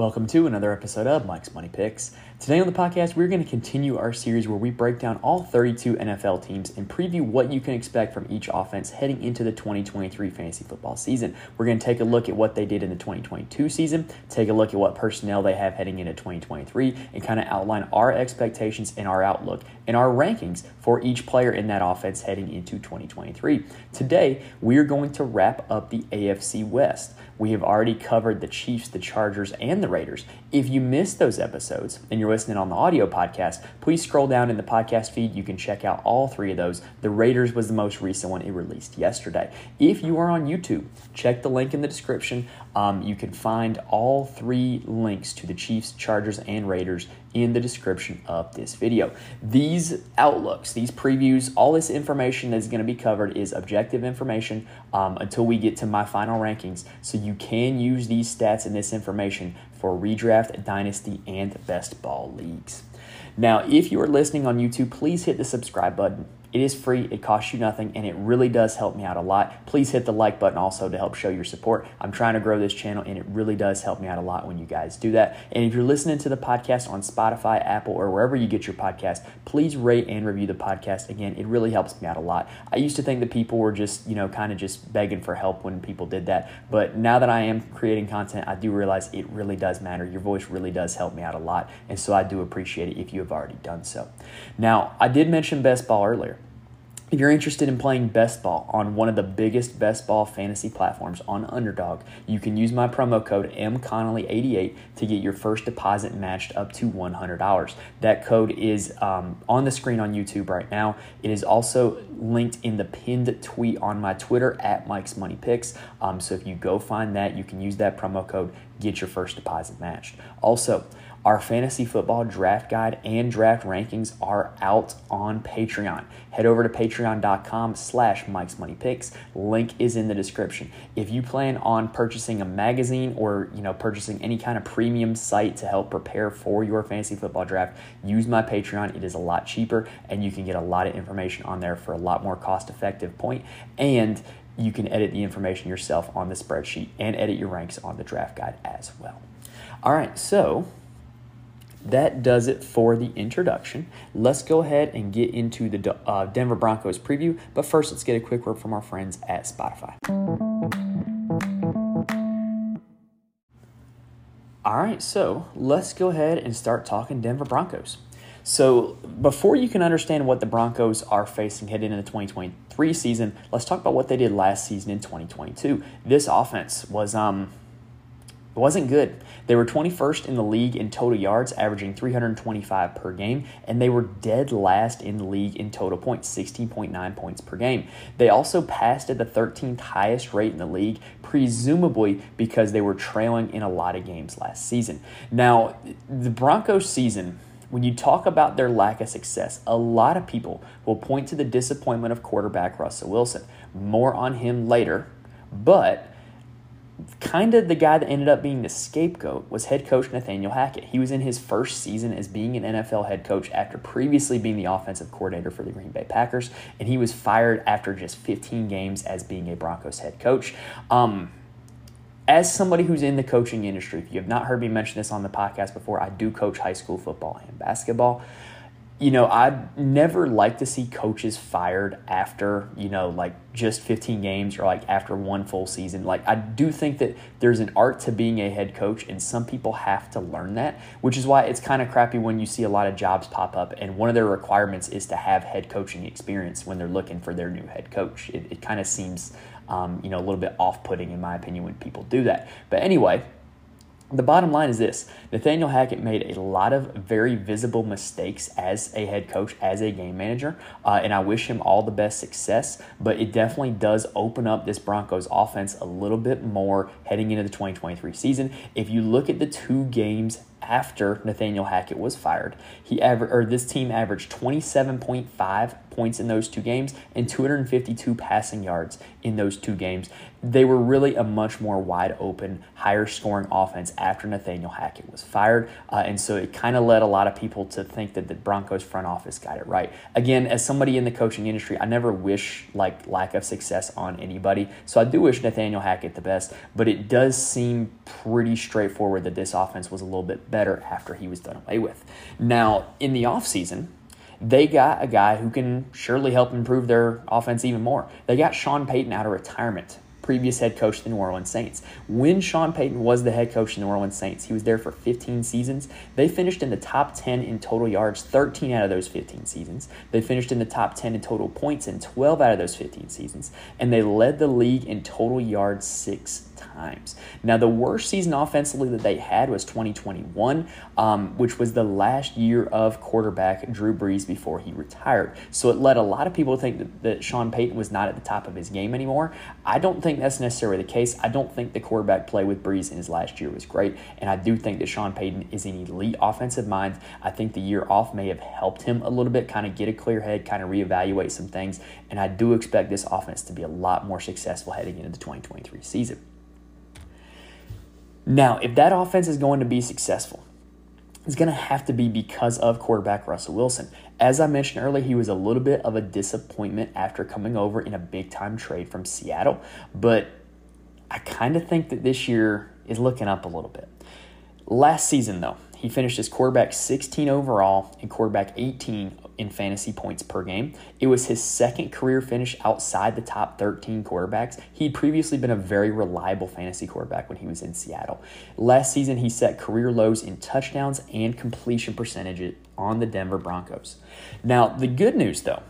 Welcome to another episode of Mike's Money Picks. Today on the podcast, we're going to continue our series where we break down all 32 NFL teams and preview what you can expect from each offense heading into the 2023 fantasy football season. We're going to take a look at what they did in the 2022 season, take a look at what personnel they have heading into 2023, and kind of outline our expectations and our outlook and our rankings for each player in that offense heading into 2023. Today, we are going to wrap up the AFC West. We have already covered the Chiefs, the Chargers, and the Raiders. If you missed those episodes and you're listening on the audio podcast, please scroll down in the podcast feed. You can check out all three of those. The Raiders was the most recent one it released yesterday. If you are on YouTube, check the link in the description. Um, you can find all three links to the Chiefs, Chargers, and Raiders in the description of this video. These outlooks, these previews, all this information that is going to be covered is objective information um, until we get to my final rankings. So you can use these stats and this information for redraft, dynasty, and best ball leagues. Now, if you are listening on YouTube, please hit the subscribe button it is free, it costs you nothing, and it really does help me out a lot. Please hit the like button also to help show your support. I'm trying to grow this channel, and it really does help me out a lot when you guys do that. And if you're listening to the podcast on Spotify, Apple, or wherever you get your podcast, please rate and review the podcast. Again, it really helps me out a lot. I used to think that people were just, you know, kind of just begging for help when people did that. But now that I am creating content, I do realize it really does matter. Your voice really does help me out a lot. And so I do appreciate it if you have already done so. Now, I did mention best ball earlier. If you're interested in playing best ball on one of the biggest best ball fantasy platforms on Underdog, you can use my promo code MConnolly88 to get your first deposit matched up to $100. That code is um, on the screen on YouTube right now. It is also linked in the pinned tweet on my Twitter at Mike's Money Picks. Um, so if you go find that, you can use that promo code, get your first deposit matched. Also, our fantasy football draft guide and draft rankings are out on Patreon. Head over to patreon.com slash Mike's Money Picks. Link is in the description. If you plan on purchasing a magazine or you know purchasing any kind of premium site to help prepare for your fantasy football draft, use my Patreon. It is a lot cheaper and you can get a lot of information on there for a lot more cost effective point. point and you can edit the information yourself on the spreadsheet and edit your ranks on the draft guide as well. All right, so that does it for the introduction. Let's go ahead and get into the uh, Denver Broncos preview. But first, let's get a quick word from our friends at Spotify. All right, so let's go ahead and start talking Denver Broncos. So, before you can understand what the Broncos are facing heading into the 2023 season, let's talk about what they did last season in 2022. This offense was um wasn't good. They were 21st in the league in total yards, averaging 325 per game, and they were dead last in the league in total points, 16.9 points per game. They also passed at the 13th highest rate in the league, presumably because they were trailing in a lot of games last season. Now, the Broncos season when you talk about their lack of success, a lot of people will point to the disappointment of quarterback Russell Wilson. More on him later, but kind of the guy that ended up being the scapegoat was head coach Nathaniel Hackett. He was in his first season as being an NFL head coach after previously being the offensive coordinator for the Green Bay Packers, and he was fired after just 15 games as being a Broncos head coach. Um, as somebody who's in the coaching industry, if you have not heard me mention this on the podcast before, I do coach high school football and basketball you know, I'd never like to see coaches fired after, you know, like just 15 games or like after one full season. Like, I do think that there's an art to being a head coach, and some people have to learn that, which is why it's kind of crappy when you see a lot of jobs pop up, and one of their requirements is to have head coaching experience when they're looking for their new head coach. It, it kind of seems, um, you know, a little bit off putting, in my opinion, when people do that. But anyway, the bottom line is this Nathaniel Hackett made a lot of very visible mistakes as a head coach, as a game manager, uh, and I wish him all the best success. But it definitely does open up this Broncos offense a little bit more heading into the 2023 season. If you look at the two games after Nathaniel Hackett was fired. He ever or this team averaged 27.5 points in those two games and 252 passing yards in those two games. They were really a much more wide open, higher scoring offense after Nathaniel Hackett was fired. Uh, and so it kind of led a lot of people to think that the Broncos front office got it right. Again, as somebody in the coaching industry, I never wish like lack of success on anybody. So I do wish Nathaniel Hackett the best, but it does seem pretty straightforward that this offense was a little bit better after he was done away with. Now, in the offseason, they got a guy who can surely help improve their offense even more. They got Sean Payton out of retirement previous head coach of the New Orleans Saints. When Sean Payton was the head coach of the New Orleans Saints, he was there for 15 seasons. They finished in the top 10 in total yards 13 out of those 15 seasons. They finished in the top 10 in total points in 12 out of those 15 seasons. And they led the league in total yards six times. Now, the worst season offensively that they had was 2021, um, which was the last year of quarterback Drew Brees before he retired. So it led a lot of people to think that, that Sean Payton was not at the top of his game anymore. I don't think that's necessarily the case. I don't think the quarterback play with Brees in his last year was great, and I do think that Sean Payton is an elite offensive mind. I think the year off may have helped him a little bit, kind of get a clear head, kind of reevaluate some things, and I do expect this offense to be a lot more successful heading into the 2023 season. Now, if that offense is going to be successful, it's going to have to be because of quarterback Russell Wilson. As I mentioned earlier, he was a little bit of a disappointment after coming over in a big time trade from Seattle, but I kind of think that this year is looking up a little bit. Last season, though, he finished as quarterback 16 overall and quarterback 18 in fantasy points per game. It was his second career finish outside the top 13 quarterbacks. He'd previously been a very reliable fantasy quarterback when he was in Seattle. Last season, he set career lows in touchdowns and completion percentage on the Denver Broncos. Now, the good news, though,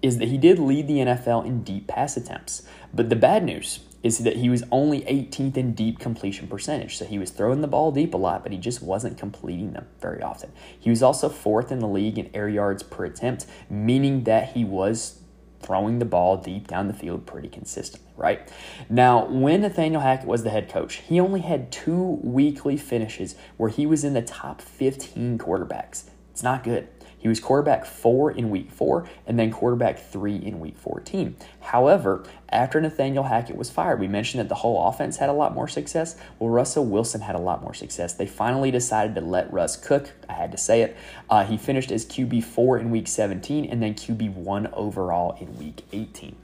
is that he did lead the NFL in deep pass attempts. But the bad news is that he was only 18th in deep completion percentage. So he was throwing the ball deep a lot, but he just wasn't completing them very often. He was also fourth in the league in air yards per attempt, meaning that he was throwing the ball deep down the field pretty consistently, right? Now, when Nathaniel Hackett was the head coach, he only had two weekly finishes where he was in the top 15 quarterbacks. It's not good. He was quarterback four in week four and then quarterback three in week 14. However, after Nathaniel Hackett was fired, we mentioned that the whole offense had a lot more success. Well, Russell Wilson had a lot more success. They finally decided to let Russ cook. I had to say it. Uh, he finished as QB4 in week 17 and then QB1 overall in week 18.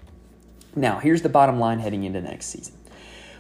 Now, here's the bottom line heading into next season.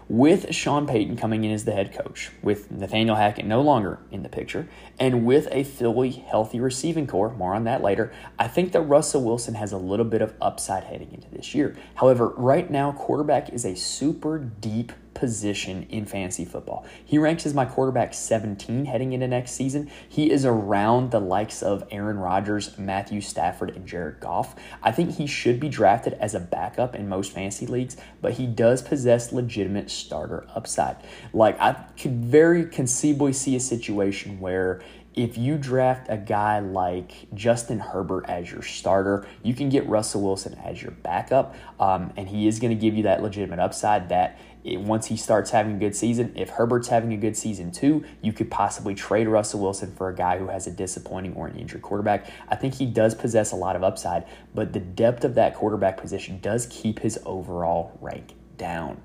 With Sean Payton coming in as the head coach, with Nathaniel Hackett no longer in the picture, and with a Philly healthy receiving corps, more on that later, I think that Russell Wilson has a little bit of upside heading into this year. However, right now, quarterback is a super deep position in fantasy football. He ranks as my quarterback 17 heading into next season. He is around the likes of Aaron Rodgers, Matthew Stafford, and Jared Goff. I think he should be drafted as a backup in most fantasy leagues, but he does possess legitimate starter upside. Like, I could very conceivably see a situation where if you draft a guy like Justin Herbert as your starter, you can get Russell Wilson as your backup, um, and he is going to give you that legitimate upside that once he starts having a good season, if Herbert's having a good season too, you could possibly trade Russell Wilson for a guy who has a disappointing or an injured quarterback. I think he does possess a lot of upside, but the depth of that quarterback position does keep his overall rank down.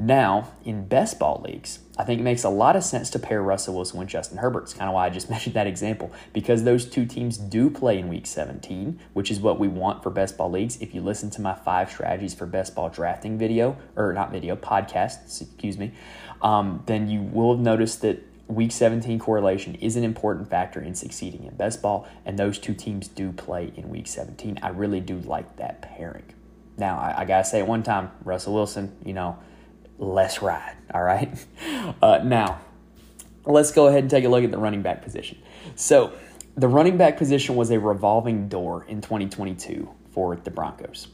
Now, in best ball leagues, I think it makes a lot of sense to pair Russell Wilson with Justin Herbert. It's kind of why I just mentioned that example because those two teams do play in week 17, which is what we want for best ball leagues. If you listen to my five strategies for best ball drafting video, or not video, podcast, excuse me, um, then you will have noticed that week 17 correlation is an important factor in succeeding in best ball, and those two teams do play in week 17. I really do like that pairing. Now, I, I gotta say it one time, Russell Wilson, you know, less ride. All right. Uh, now, let's go ahead and take a look at the running back position. So, the running back position was a revolving door in 2022 for the Broncos.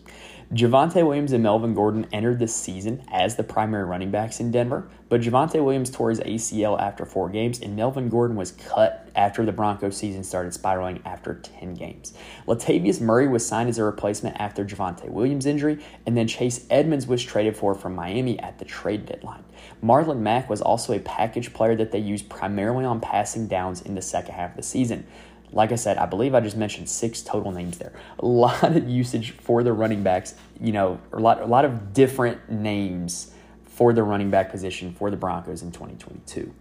Javonte Williams and Melvin Gordon entered the season as the primary running backs in Denver, but Javonte Williams tore his ACL after four games, and Melvin Gordon was cut after the Broncos season started spiraling after 10 games. Latavius Murray was signed as a replacement after Javonte Williams' injury, and then Chase Edmonds was traded for from Miami at the trade deadline. Marlon Mack was also a package player that they used primarily on passing downs in the second half of the season. Like I said, I believe I just mentioned six total names there. A lot of usage for the running backs, you know, a lot, a lot of different names for the running back position for the Broncos in 2022.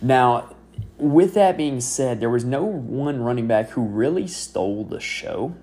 Now, with that being said, there was no one running back who really stole the show.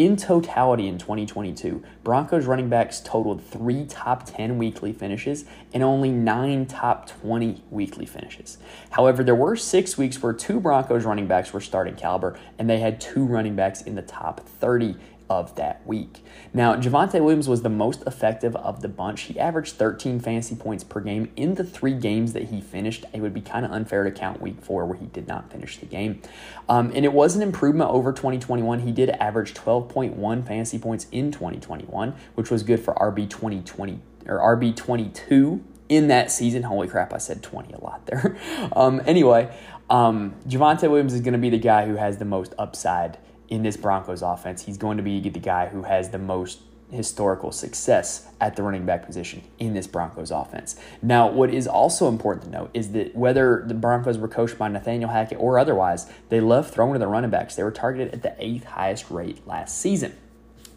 In totality in 2022, Broncos running backs totaled three top 10 weekly finishes and only nine top 20 weekly finishes. However, there were six weeks where two Broncos running backs were starting caliber and they had two running backs in the top 30 of that week. Now, Javonte Williams was the most effective of the bunch. He averaged 13 fantasy points per game in the three games that he finished. It would be kind of unfair to count week four where he did not finish the game. Um, and it was an improvement over 2021. He did average 12.1 fantasy points in 2021, which was good for RB 2020 or RB 22 in that season. Holy crap, I said 20 a lot there. um, anyway, um, Javonte Williams is going to be the guy who has the most upside in this Broncos offense, he's going to be the guy who has the most historical success at the running back position in this Broncos offense. Now, what is also important to note is that whether the Broncos were coached by Nathaniel Hackett or otherwise, they love throwing to the running backs. They were targeted at the eighth highest rate last season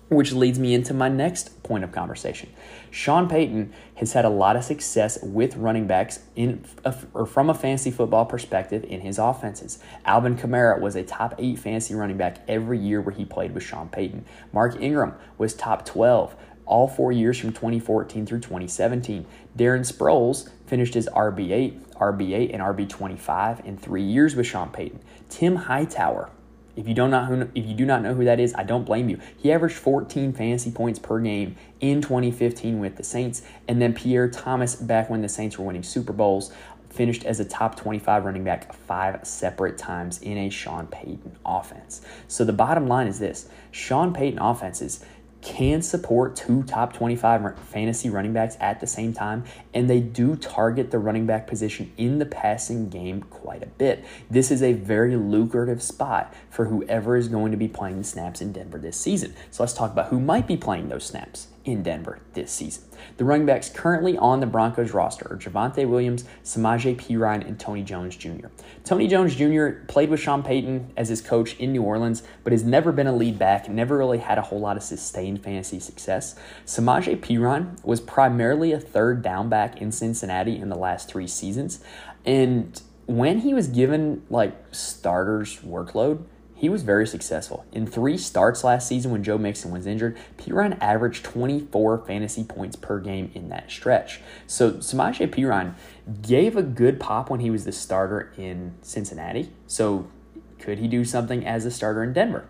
which leads me into my next point of conversation. Sean Payton has had a lot of success with running backs in a, or from a fantasy football perspective in his offenses. Alvin Kamara was a top 8 fantasy running back every year where he played with Sean Payton. Mark Ingram was top 12 all 4 years from 2014 through 2017. Darren Sproles finished his RB8, RB8 and RB25 in 3 years with Sean Payton. Tim Hightower if you don't who, if you do not know who that is, I don't blame you. He averaged 14 fantasy points per game in 2015 with the Saints, and then Pierre Thomas back when the Saints were winning Super Bowls finished as a top 25 running back five separate times in a Sean Payton offense. So the bottom line is this: Sean Payton offenses can support two top 25 fantasy running backs at the same time, and they do target the running back position in the passing game quite a bit. This is a very lucrative spot for whoever is going to be playing the snaps in Denver this season. So let's talk about who might be playing those snaps in Denver this season. The running backs currently on the Broncos roster are Javonte Williams, Samaje Perine, and Tony Jones Jr. Tony Jones Jr. played with Sean Payton as his coach in New Orleans, but has never been a lead back, never really had a whole lot of sustained fantasy success. Samaje Perine was primarily a third down back in Cincinnati in the last three seasons, and when he was given like starters workload, he was very successful. In three starts last season when Joe Mixon was injured, Perine averaged 24 fantasy points per game in that stretch. So Samaje Perine gave a good pop when he was the starter in Cincinnati. So could he do something as a starter in Denver?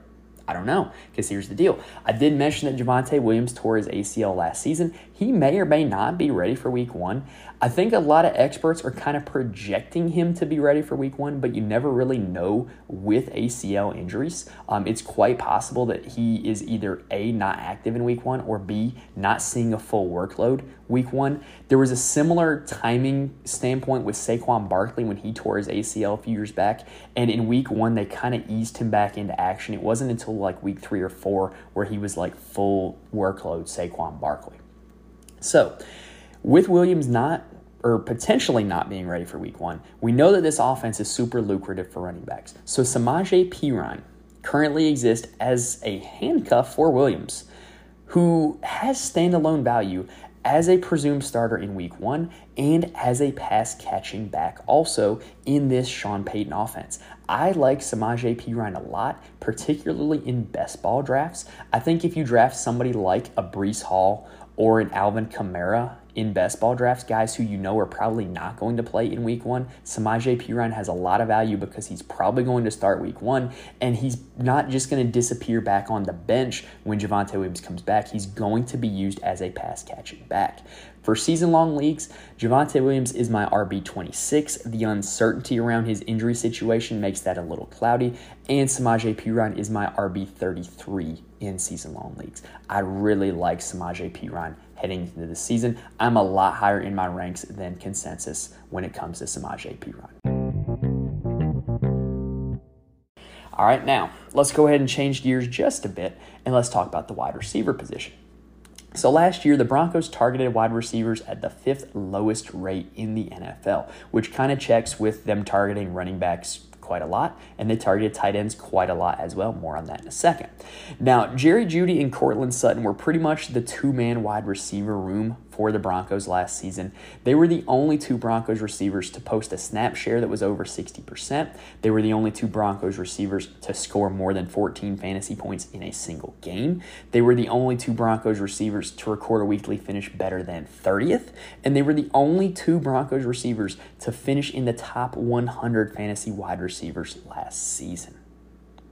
I don't know, because here's the deal. I did mention that Javonte Williams tore his ACL last season. He may or may not be ready for week one. I think a lot of experts are kind of projecting him to be ready for week one, but you never really know with ACL injuries. Um, it's quite possible that he is either A, not active in week one, or B, not seeing a full workload week one. There was a similar timing standpoint with Saquon Barkley when he tore his ACL a few years back, and in week one, they kind of eased him back into action. It wasn't until like week three or four where he was like full workload Saquon Barkley. So, with Williams not or potentially not being ready for week one, we know that this offense is super lucrative for running backs. So Samaje Perine currently exists as a handcuff for Williams, who has standalone value as a presumed starter in week one and as a pass catching back also in this Sean Payton offense. I like Samaje Perine a lot, particularly in best ball drafts. I think if you draft somebody like a Breece Hall or an Alvin Kamara in best ball drafts, guys who you know are probably not going to play in week one, Samaje Perine has a lot of value because he's probably going to start week one, and he's not just going to disappear back on the bench when Javonte Williams comes back. He's going to be used as a pass catching back. For season long leagues, Javonte Williams is my RB26. The uncertainty around his injury situation makes that a little cloudy, and Samaje Perine is my RB33 in season long leagues. I really like Samaje Perine heading into the season. I'm a lot higher in my ranks than consensus when it comes to Samaje Perine. All right, now let's go ahead and change gears just a bit and let's talk about the wide receiver position. So last year, the Broncos targeted wide receivers at the fifth lowest rate in the NFL, which kind of checks with them targeting running backs quite a lot, and they targeted tight ends quite a lot as well. More on that in a second. Now, Jerry Jeudy and Courtland Sutton were pretty much the two man wide receiver room for the Broncos last season. They were the only two Broncos receivers to post a snap share that was over 60%. They were the only two Broncos receivers to score more than 14 fantasy points in a single game. They were the only two Broncos receivers to record a weekly finish better than 30th. And they were the only two Broncos receivers to finish in the top 100 fantasy wide receivers last season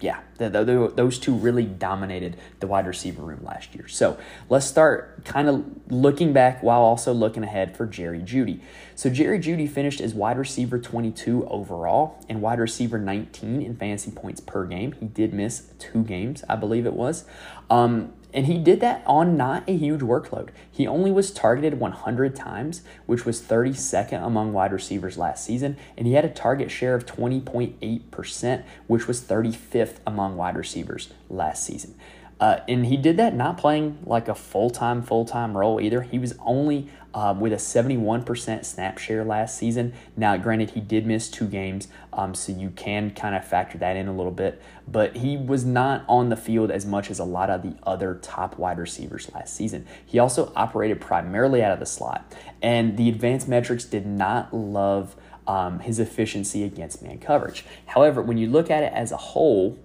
yeah, the, the, those two really dominated the wide receiver room last year. So let's start kind of looking back while also looking ahead for Jerry Jeudy. So Jerry Jeudy finished as wide receiver 22 overall and wide receiver 19 in fantasy points per game. He did miss two games, I believe it was. Um, and he did that on not a huge workload. He only was targeted 100 times, which was 32nd among wide receivers last season, and he had a target share of 20.8%, which was 35th among wide receivers last season. Uh, and he did that not playing like a full time, full time role either. He was only um, with a 71% snap share last season. Now, granted, he did miss two games, um, so you can kind of factor that in a little bit, but he was not on the field as much as a lot of the other top wide receivers last season. He also operated primarily out of the slot, and the advanced metrics did not love um, his efficiency against man coverage. However, when you look at it as a whole,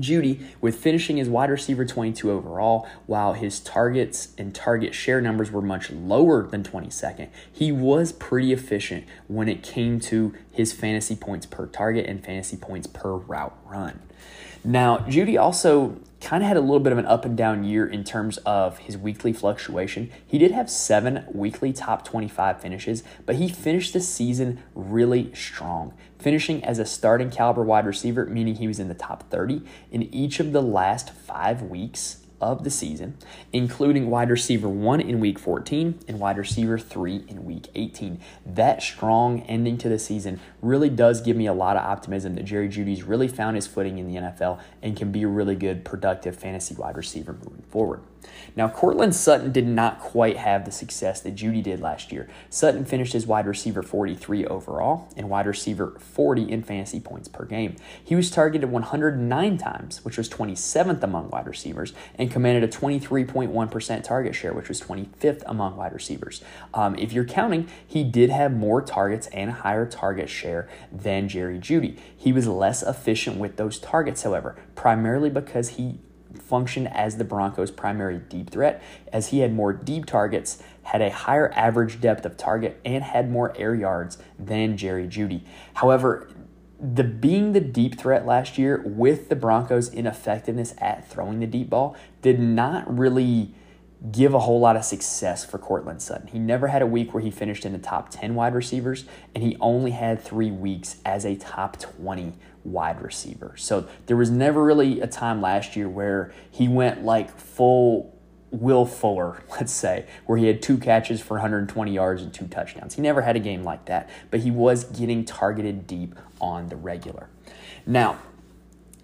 Jeudy with finishing as wide receiver 22 overall, while his targets and target share numbers were much lower than 22nd. He was pretty efficient when it came to his fantasy points per target and fantasy points per route run. Now, Jeudy also kind of had a little bit of an up and down year in terms of his weekly fluctuation. He did have seven weekly top 25 finishes, but he finished the season really strong, finishing as a starting caliber wide receiver, meaning he was in the top 30 in each of the last five weeks of the season, including wide receiver 1 in week 14 and wide receiver 3 in week 18. That strong ending to the season really does give me a lot of optimism that Jerry Jeudy's really found his footing in the NFL and can be a really good, productive fantasy wide receiver moving forward. Now, Courtland Sutton did not quite have the success that Jeudy did last year. Sutton finished as wide receiver 43 overall and wide receiver 40 in fantasy points per game. He was targeted 109 times, which was 27th among wide receivers, and commanded a 23.1% target share, which was 25th among wide receivers. Um, if you're counting, he did have more targets and a higher target share than Jerry Jeudy. He was less efficient with those targets, however, primarily because he functioned as the Broncos' primary deep threat, as he had more deep targets, had a higher average depth of target, and had more air yards than Jerry Jeudy. However, the being the deep threat last year with the Broncos' ineffectiveness at throwing the deep ball did not really give a whole lot of success for Courtland Sutton. He never had a week where he finished in the top 10 wide receivers, and he only had three weeks as a top 20 wide receiver. So there was never really a time last year where he went like full Will Fuller, let's say, where he had two catches for 120 yards and two touchdowns. He never had a game like that, but he was getting targeted deep on the regular. Now,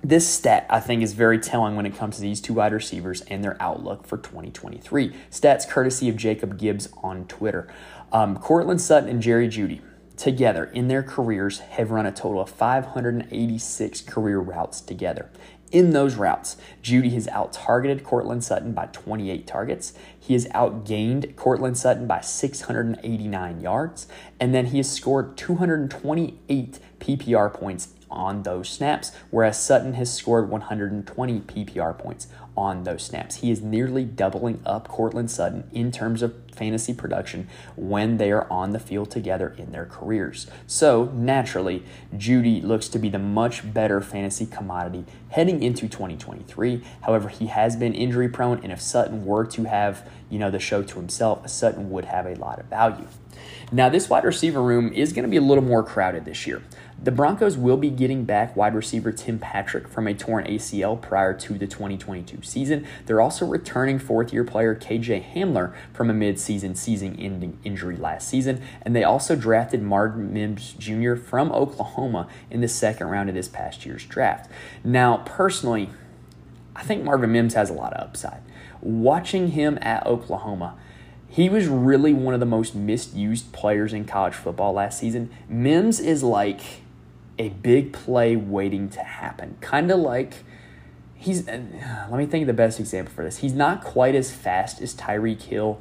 this stat, I think, is very telling when it comes to these two wide receivers and their outlook for 2023. Stats courtesy of Jacob Gibbs on Twitter. Um, Courtland Sutton and Jerry Jeudy together in their careers have run a total of 586 career routes together. In those routes, Jeudy has out targeted Courtland Sutton by 28 targets. He has outgained Courtland Sutton by 689 yards. And then he has scored 228 PPR points on those snaps, whereas Sutton has scored 120 PPR points on those snaps. He is nearly doubling up Courtland Sutton in terms of fantasy production when they are on the field together in their careers. So, naturally, Jeudy looks to be the much better fantasy commodity heading into 2023. However, he has been injury prone, and if Sutton were to have, you know, the show to himself, Sutton would have a lot of value. Now, this wide receiver room is going to be a little more crowded this year. The Broncos will be getting back wide receiver Tim Patrick from a torn ACL prior to the 2022 season. They're also returning fourth year player KJ Hamler from a mid-season season ending injury last season. And they also drafted Marvin Mims Jr. from Oklahoma in the second round of this past year's draft. Now, personally, I think Marvin Mims has a lot of upside. Watching him at Oklahoma, he was really one of the most misused players in college football last season. Mims is like a big play waiting to happen. Kind of like he's, uh, let me think of the best example for this. He's not quite as fast as Tyreek Hill,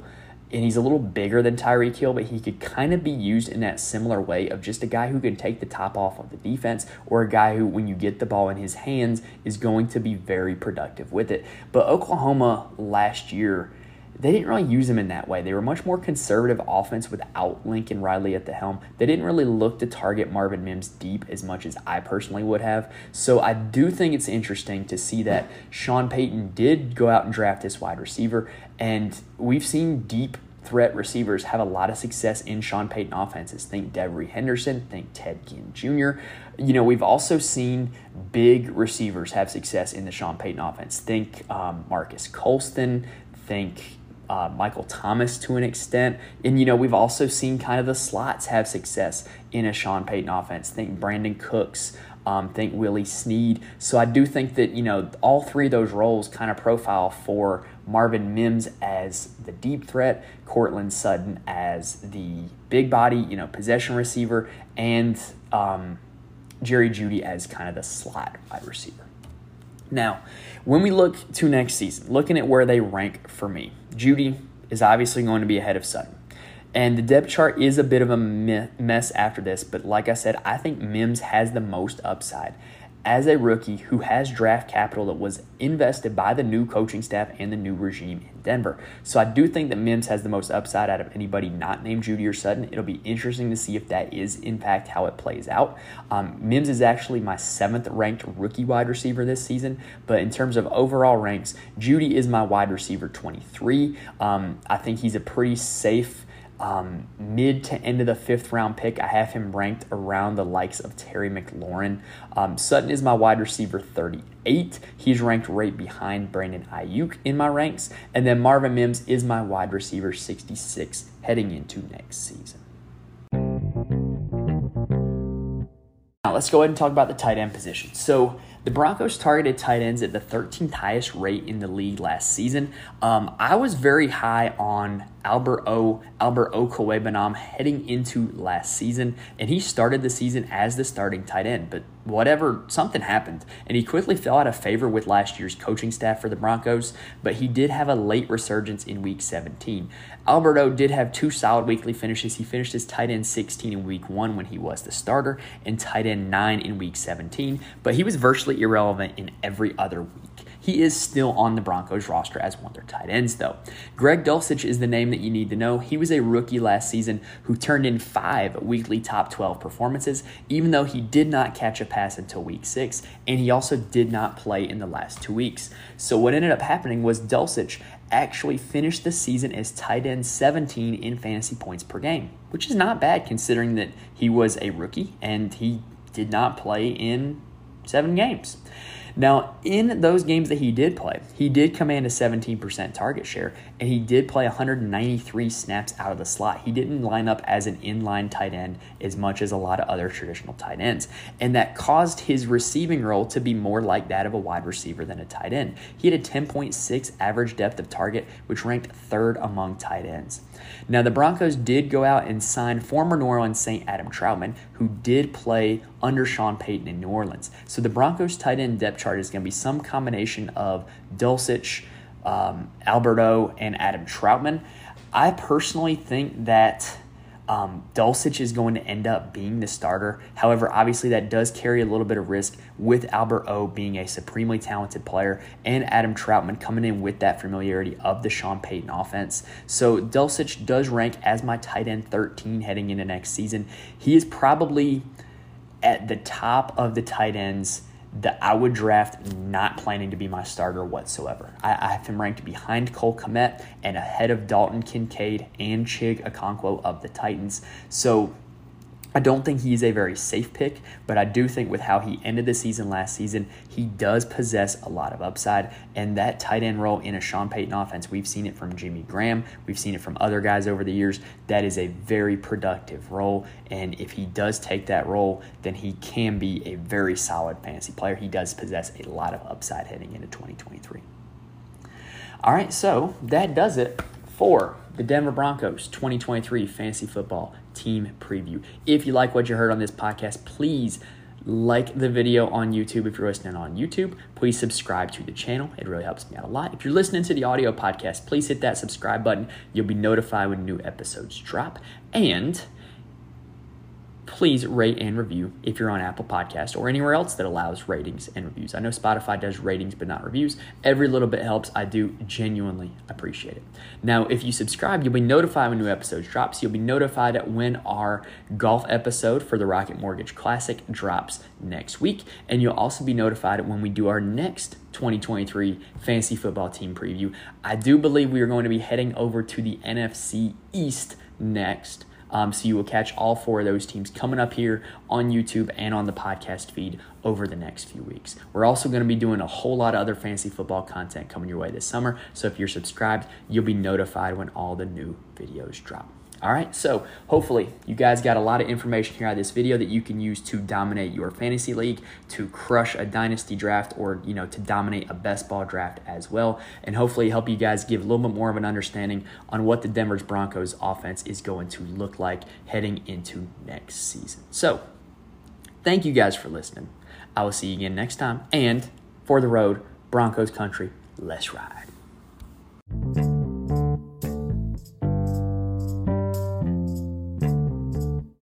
and he's a little bigger than Tyreek Hill, but he could kind of be used in that similar way of just a guy who can take the top off of the defense, or a guy who, when you get the ball in his hands, is going to be very productive with it. But Oklahoma last year, they didn't really use him in that way. They were much more conservative offense without Lincoln Riley at the helm. They didn't really look to target Marvin Mims deep as much as I personally would have. So I do think it's interesting to see that Sean Payton did go out and draft this wide receiver, and we've seen deep threat receivers have a lot of success in Sean Payton offenses. Think Devery Henderson, think Ted Ginn Jr. You know, we've also seen big receivers have success in the Sean Payton offense. Think um, Marques Colston, think uh, Michael Thomas to an extent. And, you know, we've also seen kind of the slots have success in a Sean Payton offense. Think Brandin Cooks, um, think Willie Snead. So I do think that, you know, all three of those roles kind of profile for Marvin Mims as the deep threat, Courtland Sutton as the big body, you know, possession receiver, and um, Jerry Jeudy as kind of the slot wide receiver. Now, when we look to next season, looking at where they rank for me, Jeudy is obviously going to be ahead of Sutton. And the depth chart is a bit of a mess after this, but like I said, I think Mims has the most upside as a rookie who has draft capital that was invested by the new coaching staff and the new regime in Denver. So I do think that Mims has the most upside out of anybody not named Jeudy or Sutton. It'll be interesting to see if that is, in fact, how it plays out. Um, Mims is actually my seventh ranked rookie wide receiver this season, but in terms of overall ranks, Jeudy is my wide receiver 23. Um, I think he's a pretty safe um, mid to end of the fifth round pick, I have him ranked around the likes of Terry McLaurin. Um, Sutton is my wide receiver 38. He's ranked right behind Brandon Aiyuk in my ranks. And then Marvin Mims is my wide receiver 66 heading into next season. Now, let's go ahead and talk about the tight end position. So, the Broncos targeted tight ends at the 13th highest rate in the league last season. Um, I was very high on Albert O. Albert Okwuegbunam heading into last season, and he started the season as the starting tight end. But whatever, something happened, and he quickly fell out of favor with last year's coaching staff for the Broncos. But he did have a late resurgence in Week 17. Albert O did have two solid weekly finishes. He finished as tight end 16 in Week One when he was the starter, and tight end nine in Week 17. But he was virtually irrelevant in every other week. He is still on the Broncos roster as one of their tight ends, though. Greg Dulcich is the name that you need to know. He was a rookie last season who turned in five weekly top 12 performances, even though he did not catch a pass until week six, and he also did not play in the last two weeks. So, what ended up happening was Dulcich actually finished the season as tight end 17 in fantasy points per game, which is not bad considering that he was a rookie and he did not play in seven games. Now, in those games that he did play, he did command a 17% target share, and he did play 193 snaps out of the slot. He didn't line up as an inline tight end as much as a lot of other traditional tight ends, and that caused his receiving role to be more like that of a wide receiver than a tight end. He had a 10.6 average depth of target, which ranked third among tight ends. Now, the Broncos did go out and sign former New Orleans Saint Adam Trautman, who did play under Sean Payton in New Orleans. So the Broncos tight end depth chart is going to be some combination of Dulcich, um, Albert O, and Adam Trautman. I personally think that Um, Dulcich is going to end up being the starter. However, obviously, that does carry a little bit of risk with Albert O being a supremely talented player and Adam Trautman coming in with that familiarity of the Sean Payton offense. So, Dulcich does rank as my tight end 13 heading into next season. He is probably at the top of the tight ends that I would draft not planning to be my starter whatsoever. I, I have him ranked behind Cole Kmet and ahead of Dalton Kincaid and Chig Okonkwo of the Titans. So I don't think he's a very safe pick, but I do think with how he ended the season last season, he does possess a lot of upside. And that tight end role in a Sean Payton offense, we've seen it from Jimmy Graham, we've seen it from other guys over the years. That is a very productive role. And if he does take that role, then he can be a very solid fantasy player. He does possess a lot of upside heading into 2023. All right, so that does it for the Denver Broncos 2023 Fantasy Football Team Preview. If you like what you heard on this podcast, please like the video on YouTube if you're listening on YouTube. Please subscribe to the channel. It really helps me out a lot. If you're listening to the audio podcast, please hit that subscribe button. You'll be notified when new episodes drop. And please rate and review if you're on Apple Podcast or anywhere else that allows ratings and reviews. I know Spotify does ratings but not reviews. Every little bit helps. I do genuinely appreciate it. Now, if you subscribe, you'll be notified when new episodes drop. So you'll be notified when our golf episode for the Rocket Mortgage Classic drops next week, and you'll also be notified when we do our next 2023 fantasy football team preview. I do believe we are going to be heading over to the NFC East next. Um, so you will catch all four of those teams coming up here on YouTube and on the podcast feed over the next few weeks. We're also going to be doing a whole lot of other fantasy football content coming your way this summer. So if you're subscribed, you'll be notified when all the new videos drop. All right, so hopefully you guys got a lot of information here out of this video that you can use to dominate your fantasy league, to crush a dynasty draft, or you know to dominate a best ball draft as well, and hopefully help you guys give a little bit more of an understanding on what the Denver Broncos offense is going to look like heading into next season. So, thank you guys for listening. I will see you again next time, and for the road, Broncos country, let's ride.